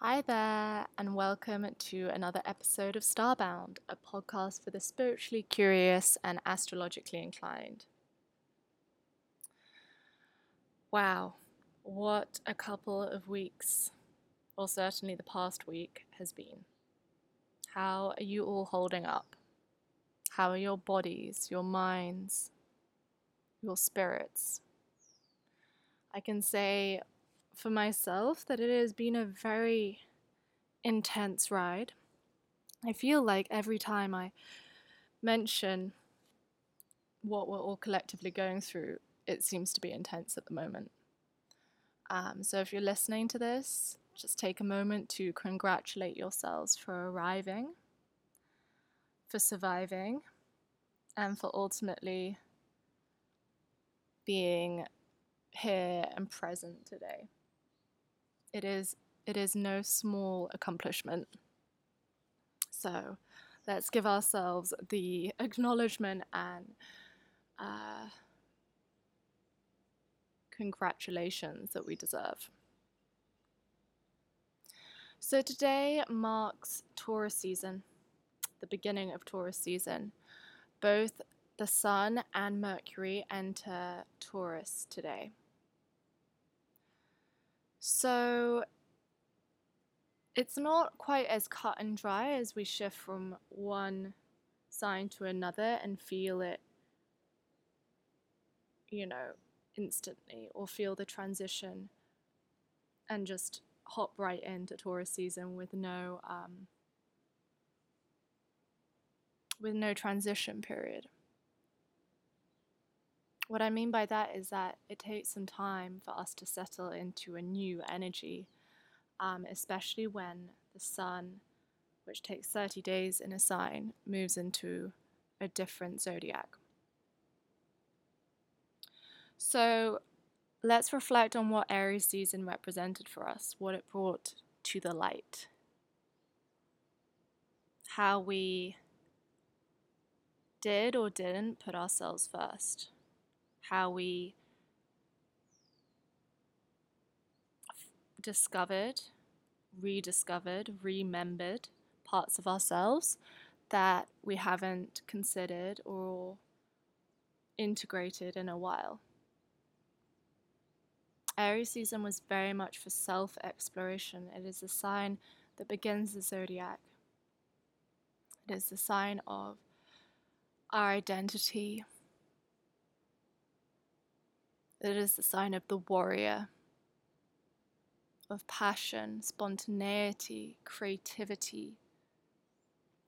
Hi there, and welcome to another episode of Starbound, a podcast for the spiritually curious and astrologically inclined. Wow, what a couple of weeks, or certainly the past week, has been. How are you all holding up? How are your bodies, your minds, your spirits? I can say for myself that it has been a very intense ride. I feel like every time I mention what we're all collectively going through, it seems to be intense at the moment. Um, so if you're listening to this, just take a moment to congratulate yourselves for arriving, for surviving, and for ultimately being here and present today. It is it is no small accomplishment. So let's give ourselves the acknowledgement and uh, congratulations that we deserve. So today marks Taurus season, the beginning of Taurus season. Both the Sun and Mercury enter Taurus today. So it's not quite as cut and dry as we shift from one sign to another and feel it, you know, instantly or feel the transition and just hop right into Taurus season with no um, with no transition period. What I mean by that is that it takes some time for us to settle into a new energy, um, especially when the sun, which takes 30 days in a sign, moves into a different zodiac. So let's reflect on what Aries season represented for us, what it brought to the light, how we did or didn't put ourselves first how we discovered, rediscovered, remembered parts of ourselves that we haven't considered or integrated in a while. Aries season was very much for self exploration. It is a sign that begins the zodiac. It is the sign of our identity, it is the sign of the warrior, of passion, spontaneity, creativity,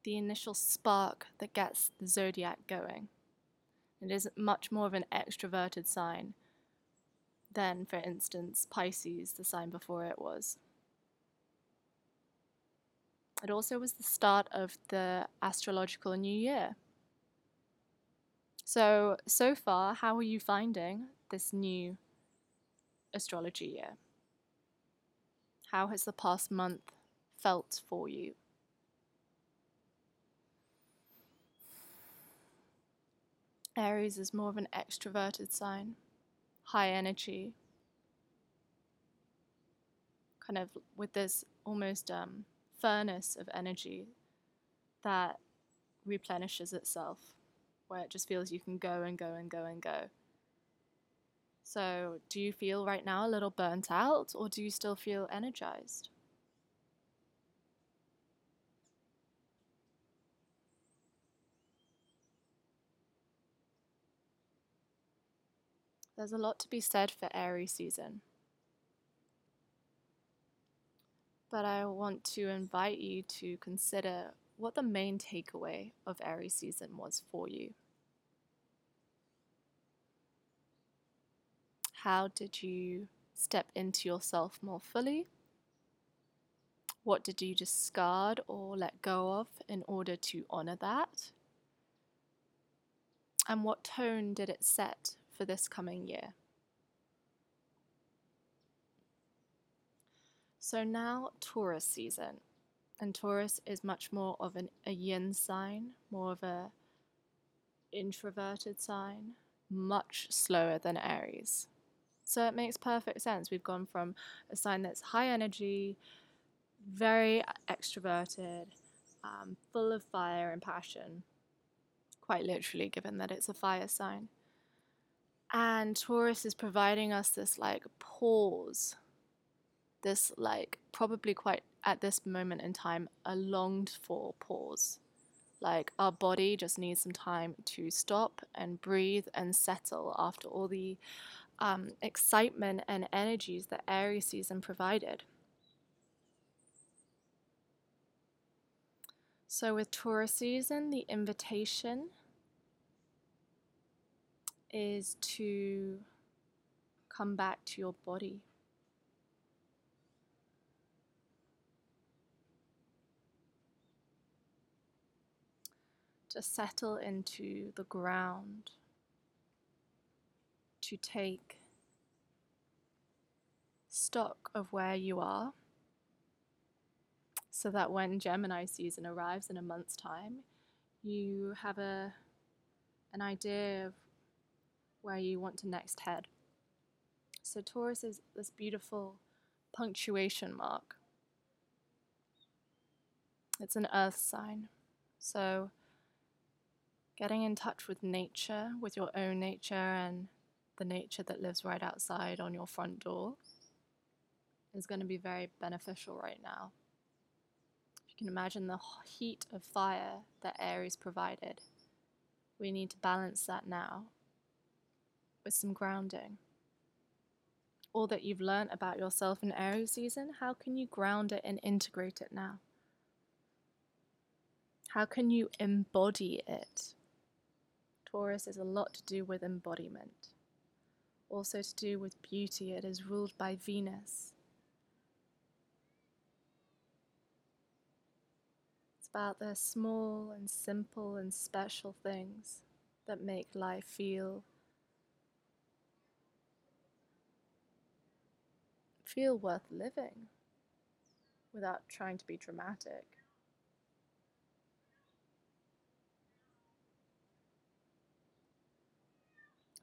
the initial spark that gets the zodiac going. It is much more of an extroverted sign than, for instance, Pisces, the sign before it was. It also was the start of the astrological new year. So, so far, how are you finding this new astrology year? How has the past month felt for you? Aries is more of an extroverted sign, high energy, kind of with this almost um, furnace of energy that replenishes itself, where it just feels you can go and go and go and go. So, do you feel right now a little burnt out or do you still feel energized? There's a lot to be said for Aries season. But I want to invite you to consider what the main takeaway of Aries season was for you. How did you step into yourself more fully? What did you discard or let go of in order to honor that? And what tone did it set for this coming year? So now Taurus season, and Taurus is much more of an, a yin sign, more of a introverted sign, much slower than Aries. So it makes perfect sense. We've gone from a sign that's high energy, very extroverted, um, full of fire and passion, quite literally, given that it's a fire sign. And Taurus is providing us this like pause, this like probably quite at this moment in time, a longed for pause. Like our body just needs some time to stop and breathe and settle after all the um, excitement and energies that Aries season provided. So, with Taurus season, the invitation is to come back to your body. To settle into the ground, to take stock of where you are, so that when Gemini season arrives in a month's time, you have a an idea of where you want to next head. So Taurus is this beautiful punctuation mark. It's an earth sign. So getting in touch with nature, with your own nature and the nature that lives right outside on your front door is going to be very beneficial right now. You can imagine the heat of fire that Aries provided, we need to balance that now with some grounding. All that you've learned about yourself in Aries season, how can you ground it and integrate it now? How can you embody it? Taurus is a lot to do with embodiment, also to do with beauty. It is ruled by Venus. It's about the small and simple and special things that make life feel feel worth living without trying to be dramatic.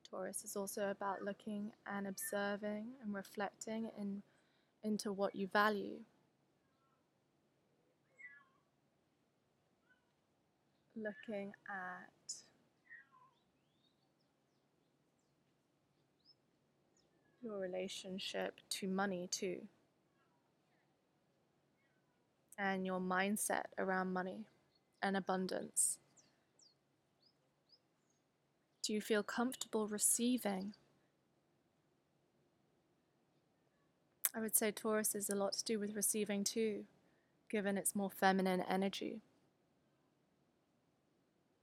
Taurus is also about looking and observing and reflecting in, into what you value. Looking at your relationship to money too, and your mindset around money and abundance. Do you feel comfortable receiving? I would say Taurus is a lot to do with receiving too, given its more feminine energy.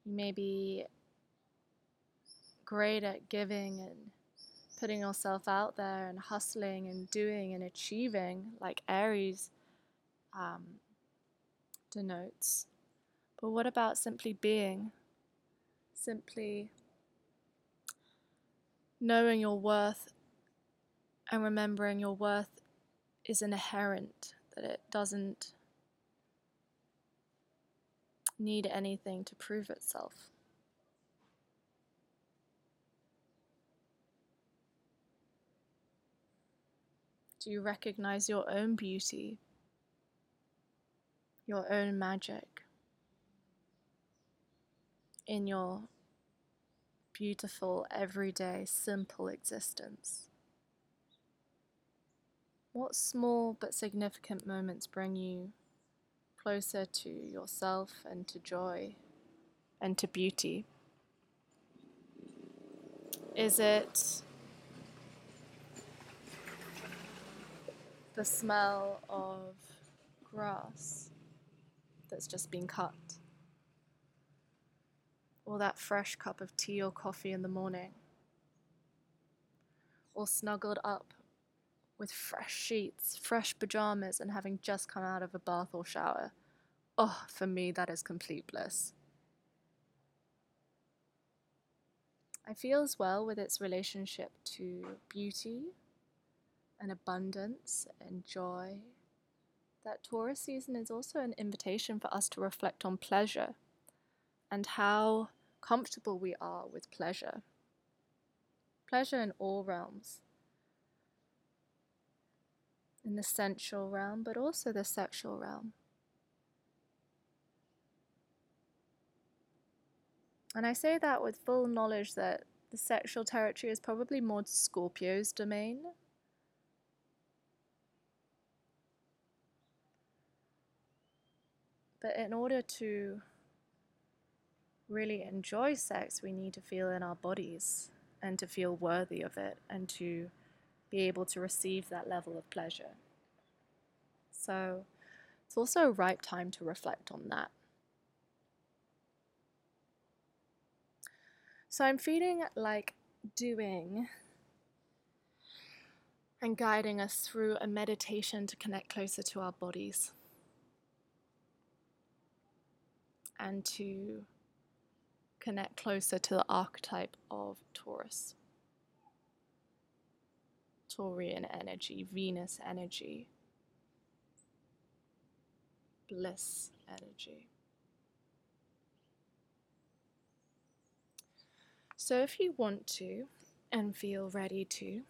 You may be great at giving and putting yourself out there and hustling and doing and achieving, like Aries um, denotes. But what about simply being? Simply knowing your worth and remembering your worth is inherent, that it doesn't need anything to prove itself. Do you recognize your own beauty, your own magic in your beautiful, everyday, simple existence? What small but significant moments bring you closer to yourself and to joy and to beauty? Is it the smell of grass that's just been cut, or that fresh cup of tea or coffee in the morning, or snuggled up with fresh sheets, fresh pajamas, and having just come out of a bath or shower. Oh, for me, that is complete bliss. I feel as well with its relationship to beauty and abundance and joy. That Taurus season is also an invitation for us to reflect on pleasure and how comfortable we are with pleasure. Pleasure in all realms. in the sensual realm, but also the sexual realm. And I say that with full knowledge that the sexual territory is probably more Scorpio's domain. But in order to really enjoy sex, we need to feel in our bodies and to feel worthy of it and to be able to receive that level of pleasure. So it's also a ripe time to reflect on that. So I'm feeling like doing and guiding us through a meditation to connect closer to our bodies and to connect closer to the archetype of Taurus. Taurian energy, Venus energy, bliss energy. So, if you want to and feel ready to,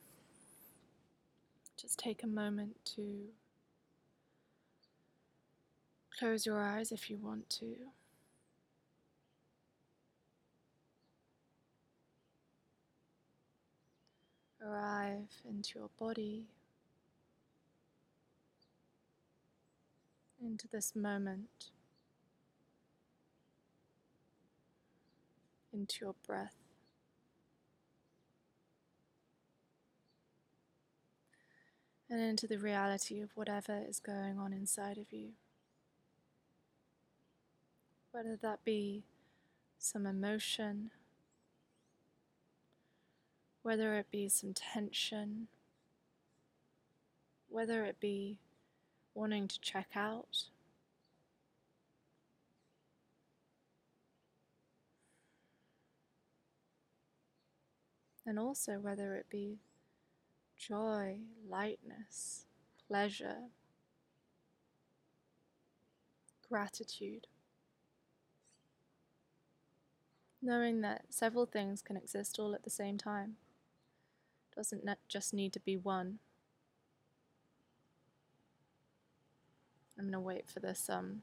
just take a moment to close your eyes if you want to. Arrive into your body, into this moment, into your breath. and into the reality of whatever is going on inside of you. Whether that be some emotion, whether it be some tension, whether it be wanting to check out. And also whether it be joy, lightness, pleasure, gratitude. Knowing that several things can exist all at the same time doesn't just need to be one. I'm gonna wait for this um,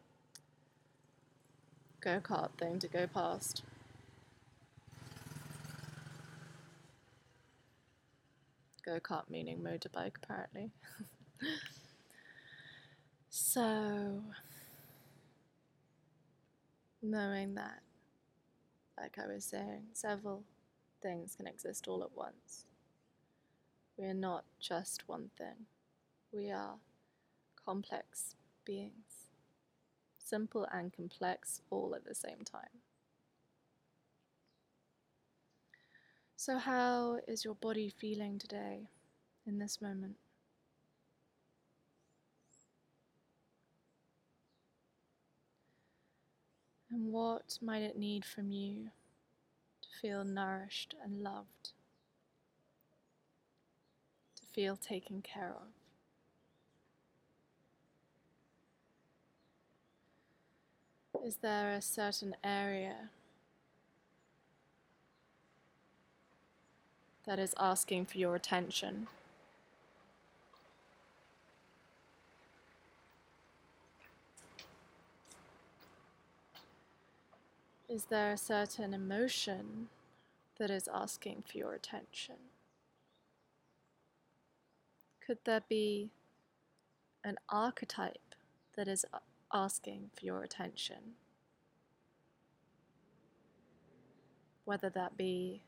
go kart thing to go past. Go kart meaning motorbike, apparently. so, knowing that, like I was saying, several things can exist all at once. We are not just one thing, we are complex beings, simple and complex all at the same time. So, how is your body feeling today in this moment? And what might it need from you to feel nourished and loved? Feel taken care of? Is there a certain area that is asking for your attention. Is there a certain emotion that is asking for your attention? Could there be an archetype that is asking for your attention? Whether that be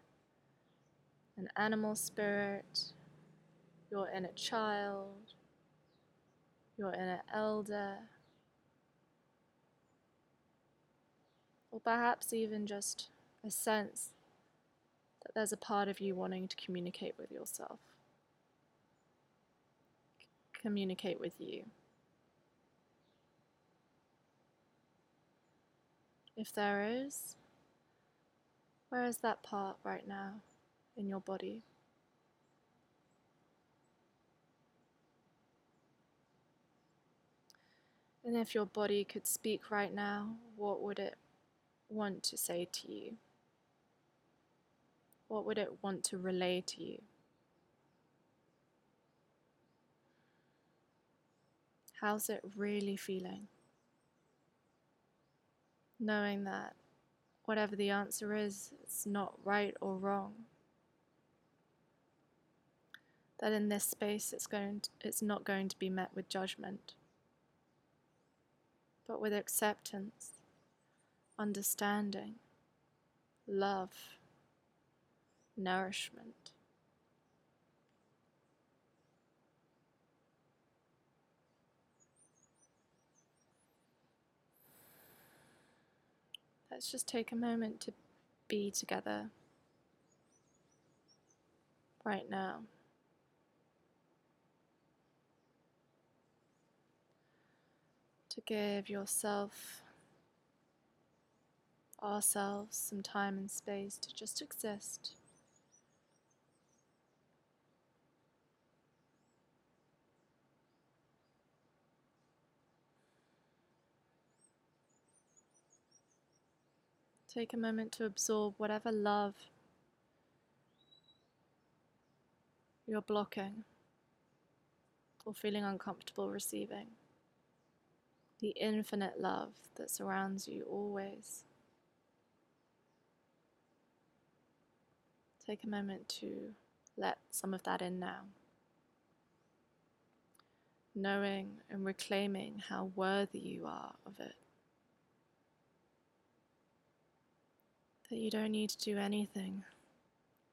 an animal spirit, your inner child, your inner elder, or perhaps even just a sense that there's a part of you wanting to communicate with yourself, communicate with you. If there is, where is that part right now? in your body. And if your body could speak right now, what would it want to say to you? What would it want to relay to you? How's it really feeling? Knowing that whatever the answer is, it's not right or wrong. That in this space it's going to, it's not going to be met with judgment, but with acceptance, understanding, love, nourishment. Let's just take a moment to be together right now. To give yourself, ourselves, some time and space to just exist. Take a moment to absorb whatever love you're blocking or feeling uncomfortable receiving. The infinite love that surrounds you always. Take a moment to let some of that in now. Knowing and reclaiming how worthy you are of it. That you don't need to do anything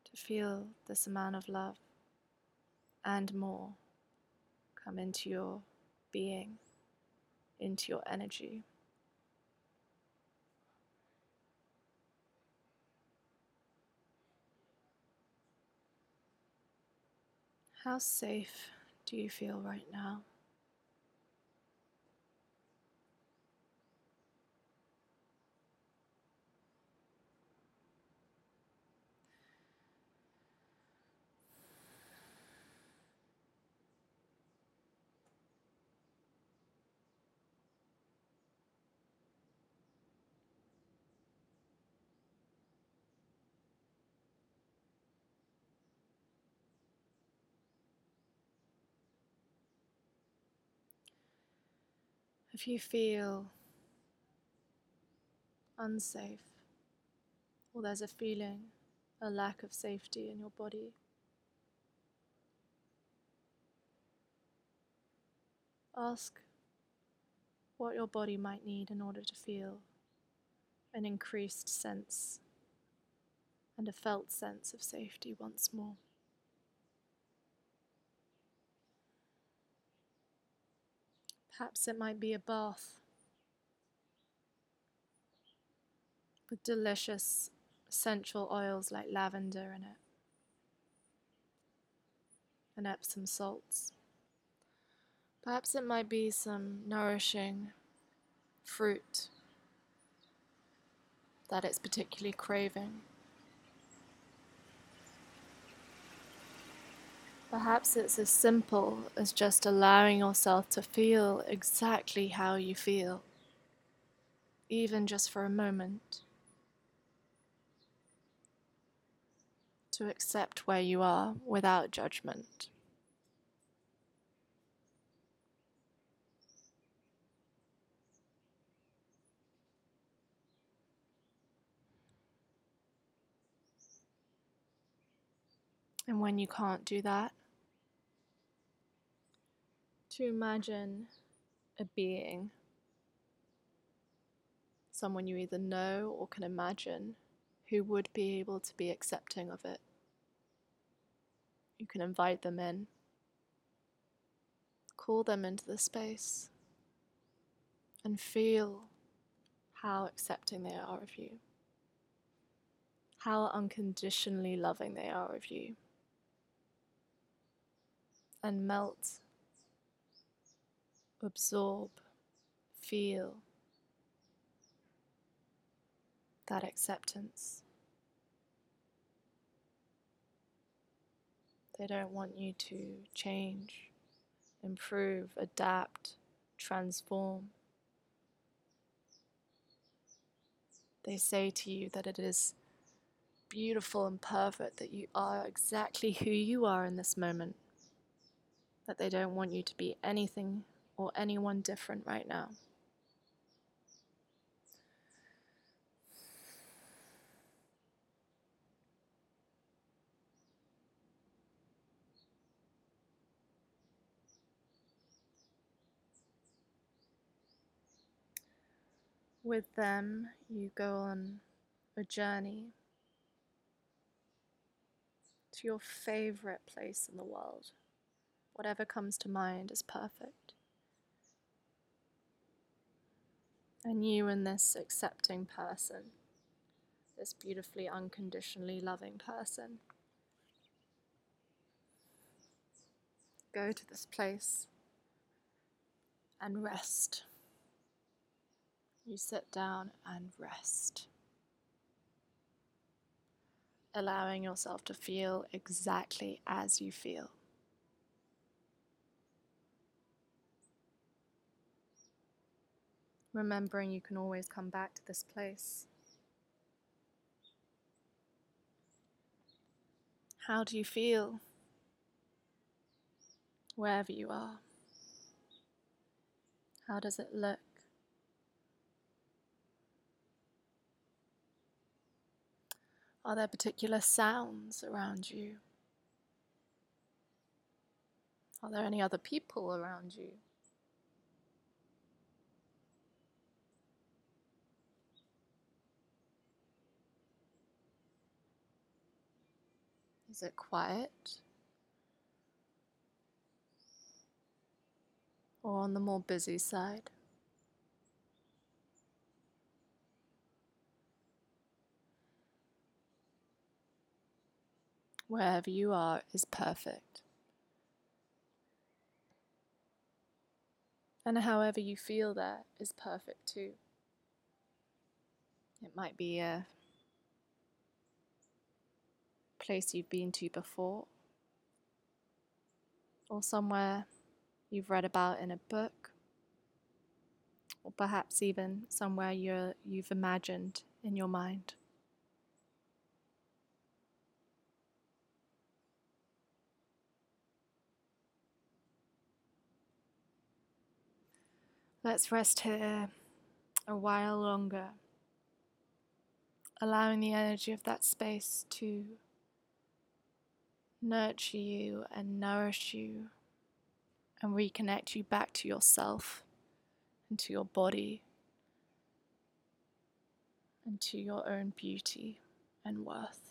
to feel this amount of love and more come into your being, into your energy. How safe do you feel right now? If you feel unsafe, or there's a feeling, a lack of safety in your body, ask what your body might need in order to feel an increased sense and a felt sense of safety once more. Perhaps it might be a bath with delicious essential oils like lavender in it and Epsom salts. Perhaps it might be some nourishing fruit that it's particularly craving. Perhaps it's as simple as just allowing yourself to feel exactly how you feel, even just for a moment. To accept where you are without judgment. And when you can't do that, to imagine a being, someone you either know or can imagine, who would be able to be accepting of it. You can invite them in, call them into the space, and feel how accepting they are of you, how unconditionally loving they are of you, and melt absorb, feel that acceptance. They don't want you to change, improve, adapt, transform. They say to you that it is beautiful and perfect that you are exactly who you are in this moment, that they don't want you to be anything or anyone different right now. With them, you go on a journey to your favorite place in the world. Whatever comes to mind is perfect. And you and this accepting person, this beautifully unconditionally loving person, go to this place and rest. You sit down and rest, allowing yourself to feel exactly as you feel. Remembering you can always come back to this place. How do you feel wherever you are? How does it look? Are there particular sounds around you? Are there any other people around you? Is it quiet? Or on the more busy side? Wherever you are is perfect. And however you feel there is perfect too. It might be a place you've been to before, or somewhere you've read about in a book, or perhaps even somewhere you're, you've imagined in your mind. Let's rest here a while longer, allowing the energy of that space to nurture you and nourish you and reconnect you back to yourself and to your body and to your own beauty and worth.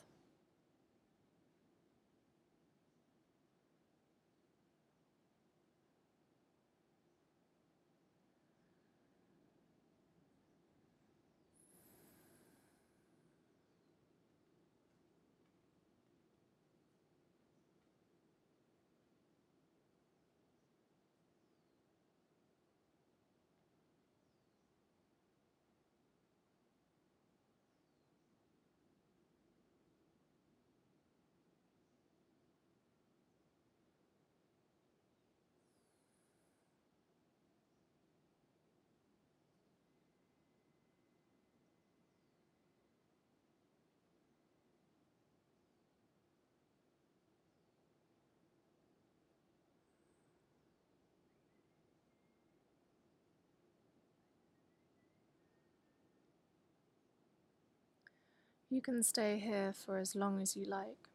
You can stay here for as long as you like.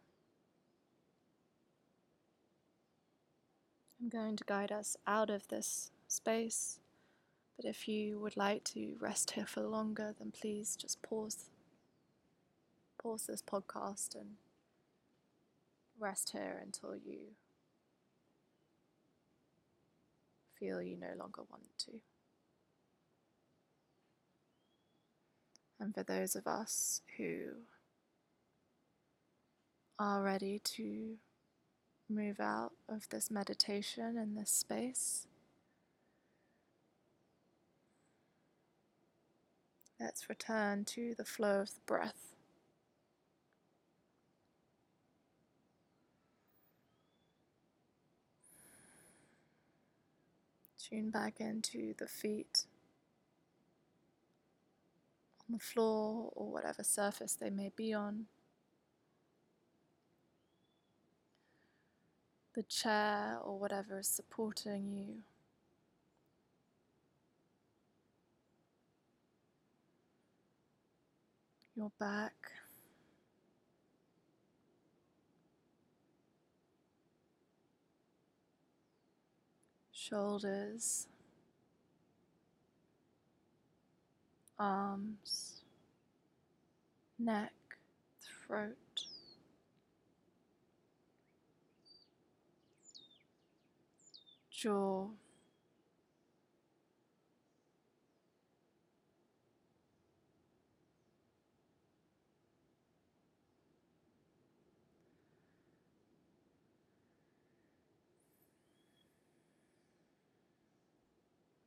I'm going to guide us out of this space, but if you would like to rest here for longer, then please just pause pause this podcast and rest here until you feel you no longer want to. And for those of us who are ready to move out of this meditation in this space, let's return to the flow of the breath. Tune back into the feet on the floor or whatever surface they may be on. The chair or whatever is supporting you. Your back. Shoulders. Arms, neck, throat, jaw.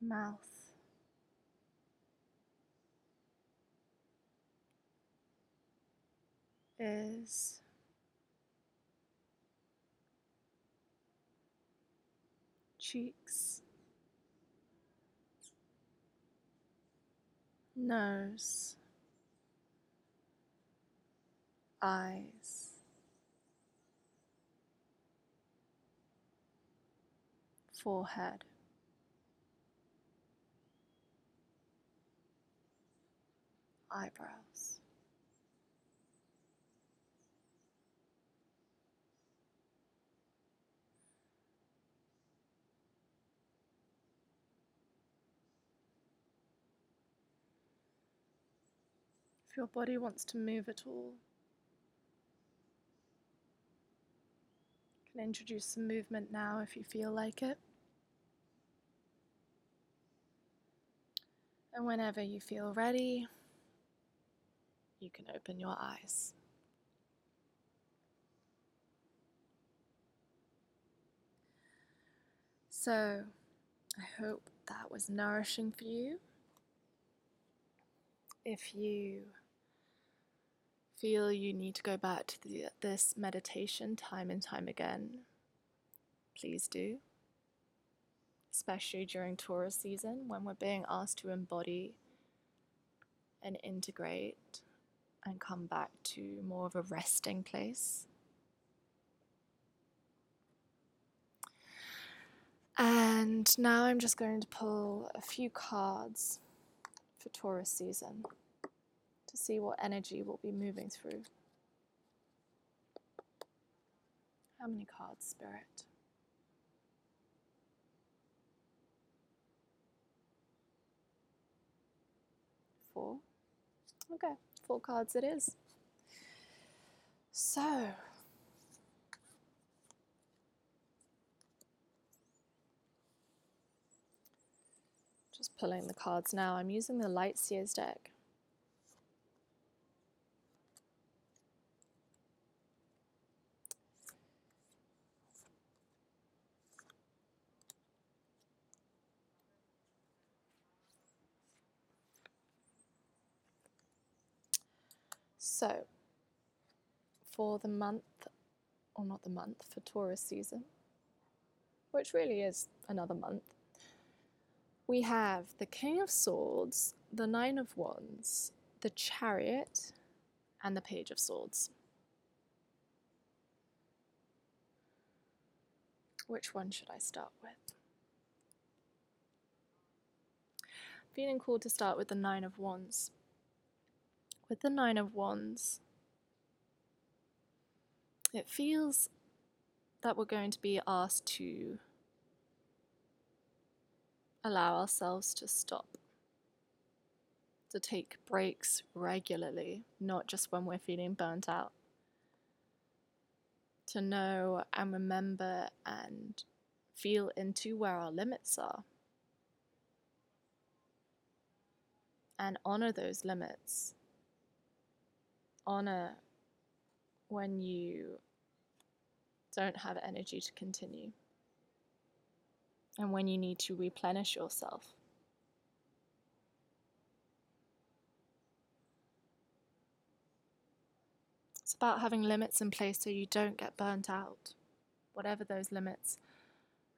Mouth. Is cheeks, nose, eyes, forehead. Eyebrows. If your body wants to move at all, you can introduce some movement now if you feel like it. And whenever you feel ready, you can open your eyes. So, I hope that was nourishing for you. If you feel you need to go back to the, this meditation time and time again, please do. Especially during Taurus season when we're being asked to embody and integrate and come back to more of a resting place. And now I'm just going to pull a few cards for Taurus season see what energy will be moving through. How many cards, Spirit? Four. Okay, four cards it is. So, just pulling the cards now. I'm using the Light Seers deck. So, for the month, or not the month, for Taurus season, which really is another month, we have the King of Swords, the Nine of Wands, the Chariot, and the Page of Swords. Which one should I start with? Feeling called to start with the Nine of Wands with the Nine of Wands, it feels that we're going to be asked to allow ourselves to stop, to take breaks regularly, not just when we're feeling burnt out. To know and remember and feel into where our limits are. And honor those limits honor when you don't have energy to continue and when you need to replenish yourself. It's about having limits in place so you don't get burnt out, whatever those limits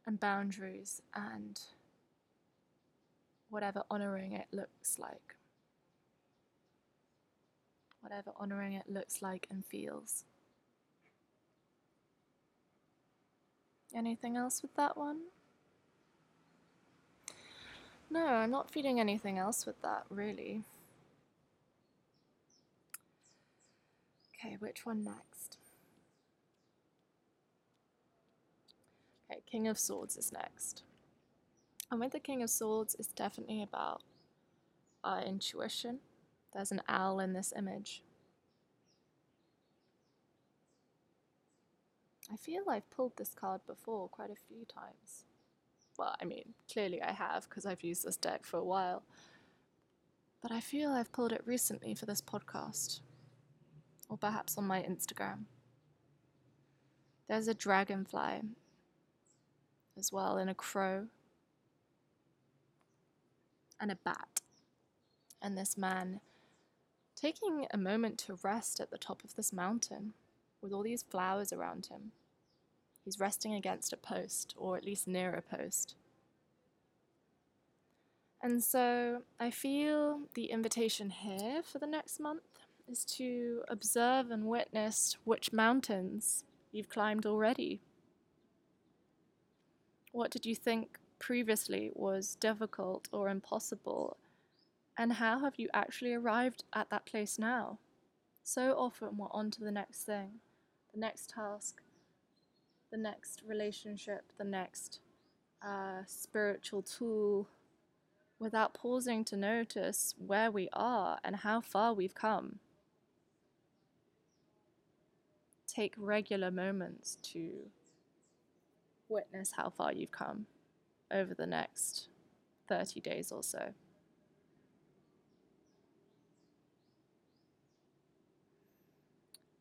and boundaries and whatever honoring it looks like whatever honouring it looks like and feels. Anything else with that one? No, I'm not feeling anything else with that, really. Okay, which one next? Okay, King of Swords is next. And with the King of Swords, it's definitely about our intuition. There's an owl in this image. I feel I've pulled this card before quite a few times. Well, I mean, clearly I have because I've used this deck for a while. But I feel I've pulled it recently for this podcast, or perhaps on my Instagram. There's a dragonfly as well, and a crow, and a bat. And this man taking a moment to rest at the top of this mountain with all these flowers around him. He's resting against a post, or at least near a post. And so I feel the invitation here for the next month is to observe and witness which mountains you've climbed already. What did you think previously was difficult or impossible? And how have you actually arrived at that place now? So often we're on to the next thing, the next task, the next relationship, the next uh, spiritual tool, without pausing to notice where we are and how far we've come. Take regular moments to witness how far you've come over the next 30 days or so.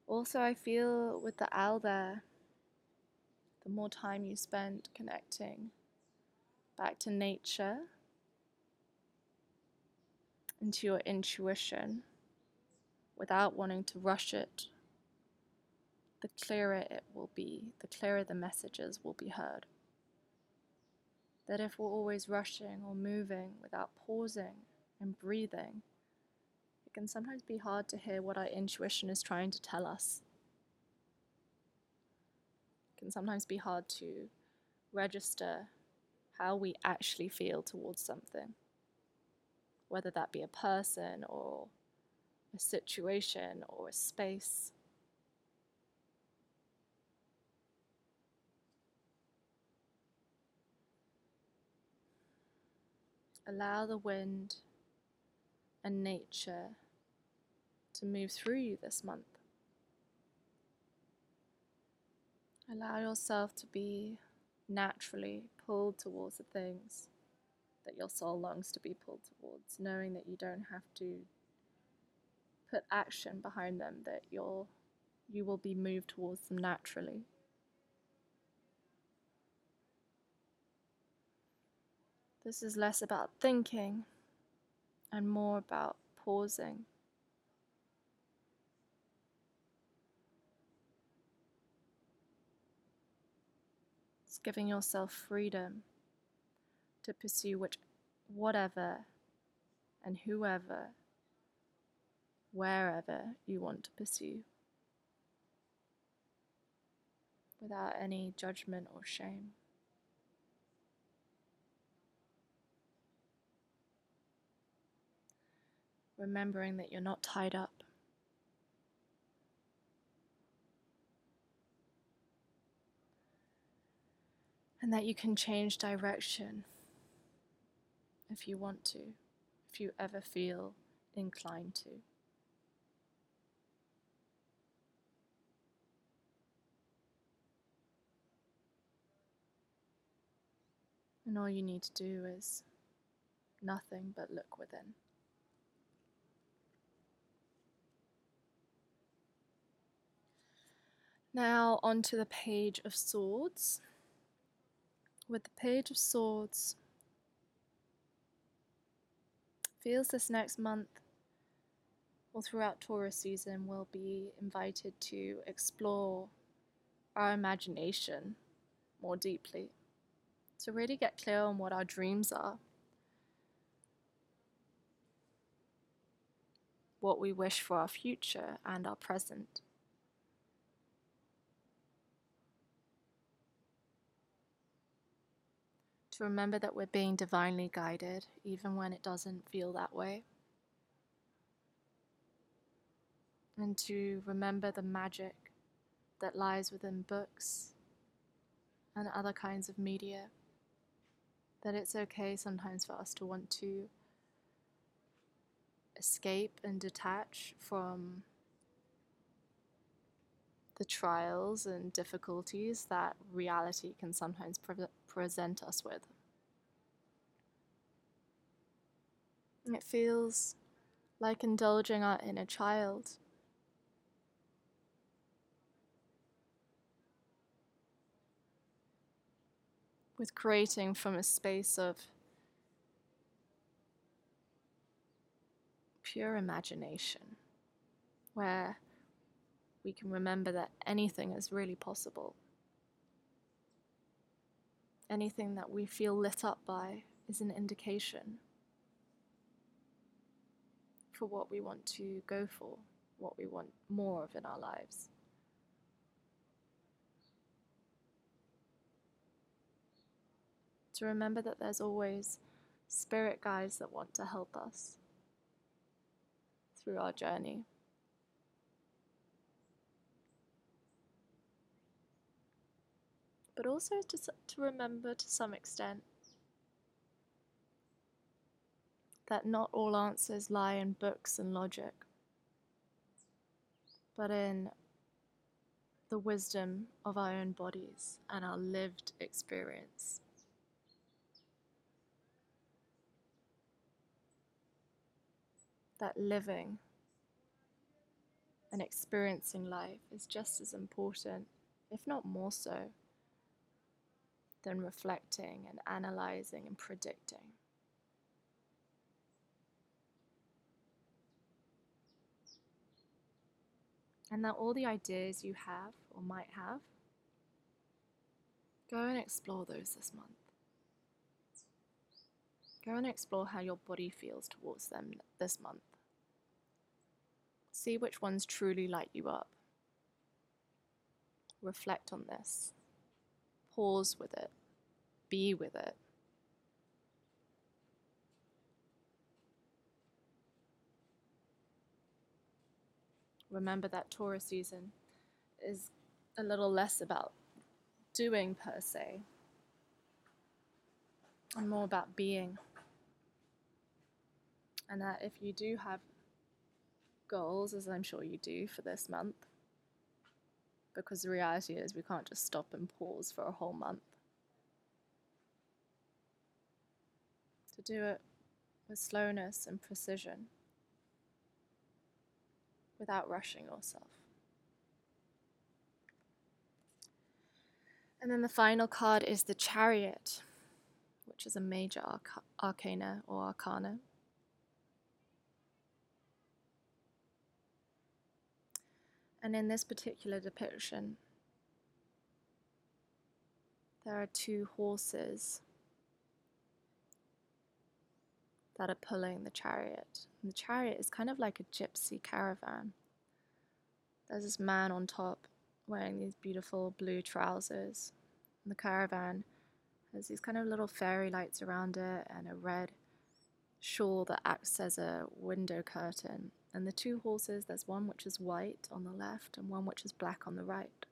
Also, I feel with the there, the more time you spend connecting back to nature, into your intuition, without wanting to rush it, the clearer it will be, the clearer the messages will be heard. That if we're always rushing or moving without pausing and breathing, can sometimes be hard to hear what our intuition is trying to tell us. It can sometimes be hard to register how we actually feel towards something, whether that be a person or a situation or a space. Allow the wind and nature to move through you this month. Allow yourself to be naturally pulled towards the things that your soul longs to be pulled towards, knowing that you don't have to put action behind them, that you'll, you will be moved towards them naturally. This is less about thinking and more about pausing. Giving yourself freedom to pursue which, whatever and whoever, wherever you want to pursue without any judgment or shame. remembering that you're not tied up. And that you can change direction if you want to, if you ever feel inclined to. And all you need to do is nothing but look within. Now onto the Page of Swords. With the Page of Swords, feels this next month or throughout Taurus season we'll be invited to explore our imagination more deeply. To really get clear on what our dreams are. What we wish for our future and our present. To remember that we're being divinely guided, even when it doesn't feel that way. and to remember the magic that lies within books and other kinds of media. That it's okay sometimes for us to want to escape and detach from the trials and difficulties that reality can sometimes pre- present us with. It feels like indulging our inner child. With creating from a space of pure imagination, where we can remember that anything is really possible. Anything that we feel lit up by is an indication for what we want to go for, what we want more of in our lives. To remember that there's always spirit guides that want to help us through our journey. But also to, to remember to some extent that not all answers lie in books and logic, but in the wisdom of our own bodies and our lived experience. That living and experiencing life is just as important, if not more so, than reflecting and analyzing and predicting. and that all the ideas you have or might have, go and explore those this month. Go and explore how your body feels towards them this month. See which ones truly light you up. Reflect on this. Pause with it. Be with it. remember that Taurus season is a little less about doing per se and more about being. And that if you do have goals, as I'm sure you do for this month, because the reality is we can't just stop and pause for a whole month. To do it with slowness and precision without rushing yourself. And then the final card is the Chariot, which is a major arc- arcana or arcana. And in this particular depiction, there are two horses that are pulling the chariot. And the chariot is kind of like a gypsy caravan. There's this man on top wearing these beautiful blue trousers. And the caravan has these kind of little fairy lights around it and a red shawl that acts as a window curtain. And the two horses, there's one which is white on the left and one which is black on the right.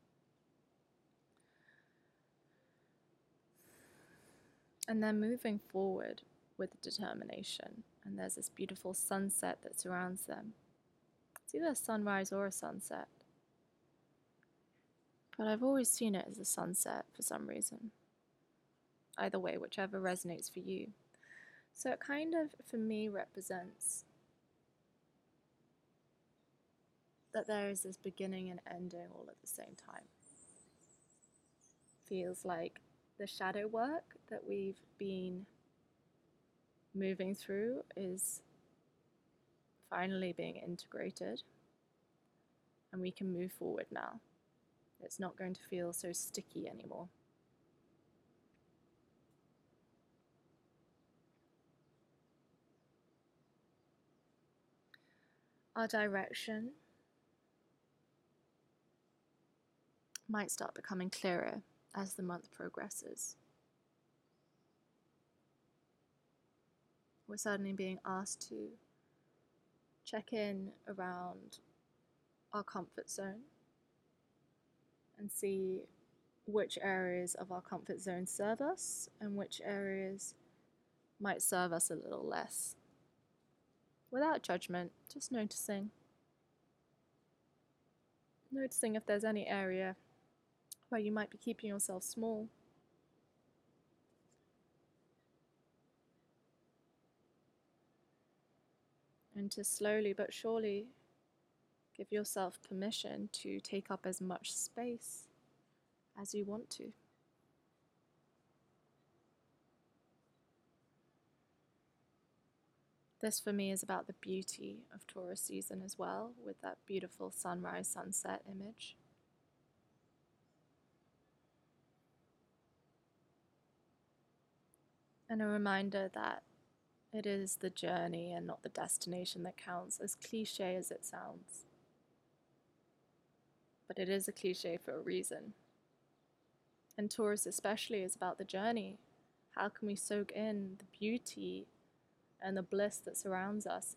And they're moving forward with determination. And there's this beautiful sunset that surrounds them. It's either a sunrise or a sunset. But I've always seen it as a sunset for some reason. Either way, whichever resonates for you. So it kind of, for me, represents that there is this beginning and ending all at the same time. Feels like the shadow work that we've been moving through is finally being integrated and we can move forward now. It's not going to feel so sticky anymore. Our direction might start becoming clearer as the month progresses. we're suddenly being asked to check in around our comfort zone and see which areas of our comfort zone serve us and which areas might serve us a little less. Without judgment, just noticing. Noticing if there's any area where you might be keeping yourself small. And to slowly but surely give yourself permission to take up as much space as you want to. This for me is about the beauty of Taurus season as well, with that beautiful sunrise sunset image. And a reminder that it is the journey and not the destination that counts, as cliche as it sounds. But it is a cliche for a reason. And Taurus, especially, is about the journey. How can we soak in the beauty and the bliss that surrounds us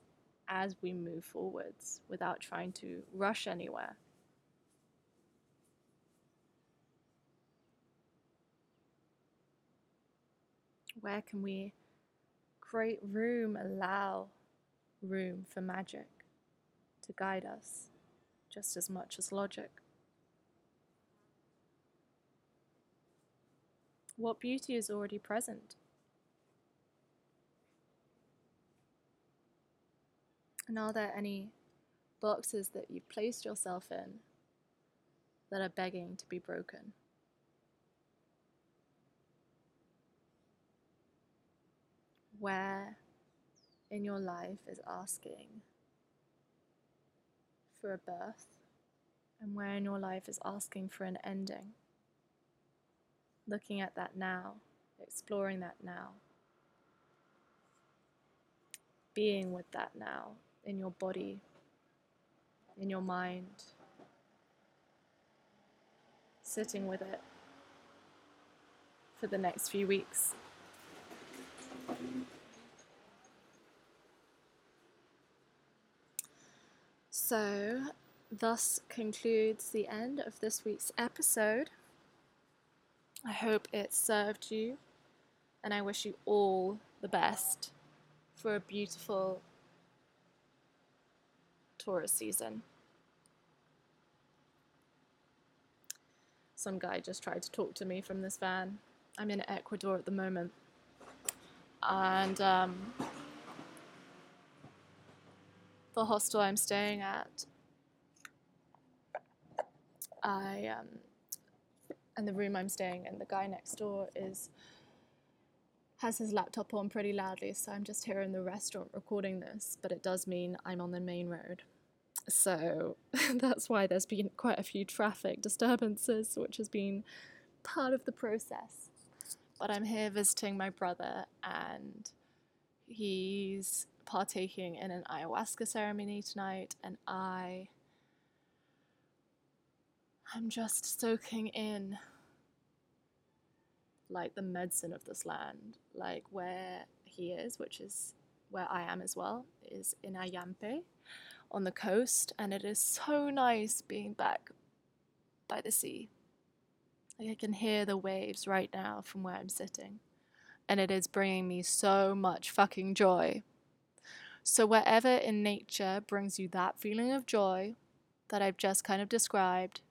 as we move forwards without trying to rush anywhere? Where can we create room, allow room for magic to guide us just as much as logic? What beauty is already present? And are there any boxes that you've placed yourself in that are begging to be broken? Where in your life is asking for a birth, and where in your life is asking for an ending? looking at that now, exploring that now, being with that now in your body, in your mind, sitting with it for the next few weeks. So, thus concludes the end of this week's episode. I hope it served you, and I wish you all the best for a beautiful Taurus season. Some guy just tried to talk to me from this van. I'm in Ecuador at the moment. And um, the hostel I'm staying at, I um, and the room I'm staying in, the guy next door is has his laptop on pretty loudly, so I'm just here in the restaurant recording this, but it does mean I'm on the main road. So that's why there's been quite a few traffic disturbances, which has been part of the process. But I'm here visiting my brother, and he's partaking in an ayahuasca ceremony tonight, and I I'm just soaking in like the medicine of this land, like where he is, which is where I am as well, is in Ayampe on the coast, and it is so nice being back by the sea. Like I can hear the waves right now from where I'm sitting, and it is bringing me so much fucking joy. So, wherever in nature brings you that feeling of joy that I've just kind of described,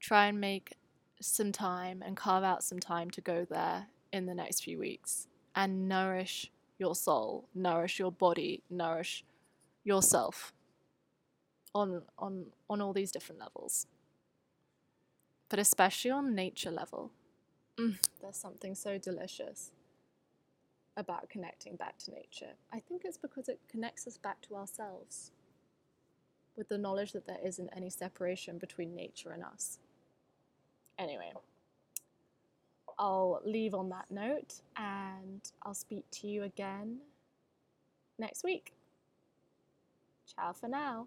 try and make some time and carve out some time to go there in the next few weeks and nourish your soul, nourish your body, nourish yourself on on on all these different levels. But especially on nature level. Mm, there's something so delicious about connecting back to nature. I think it's because it connects us back to ourselves with the knowledge that there isn't any separation between nature and us. Anyway, I'll leave on that note and I'll speak to you again next week. Ciao for now.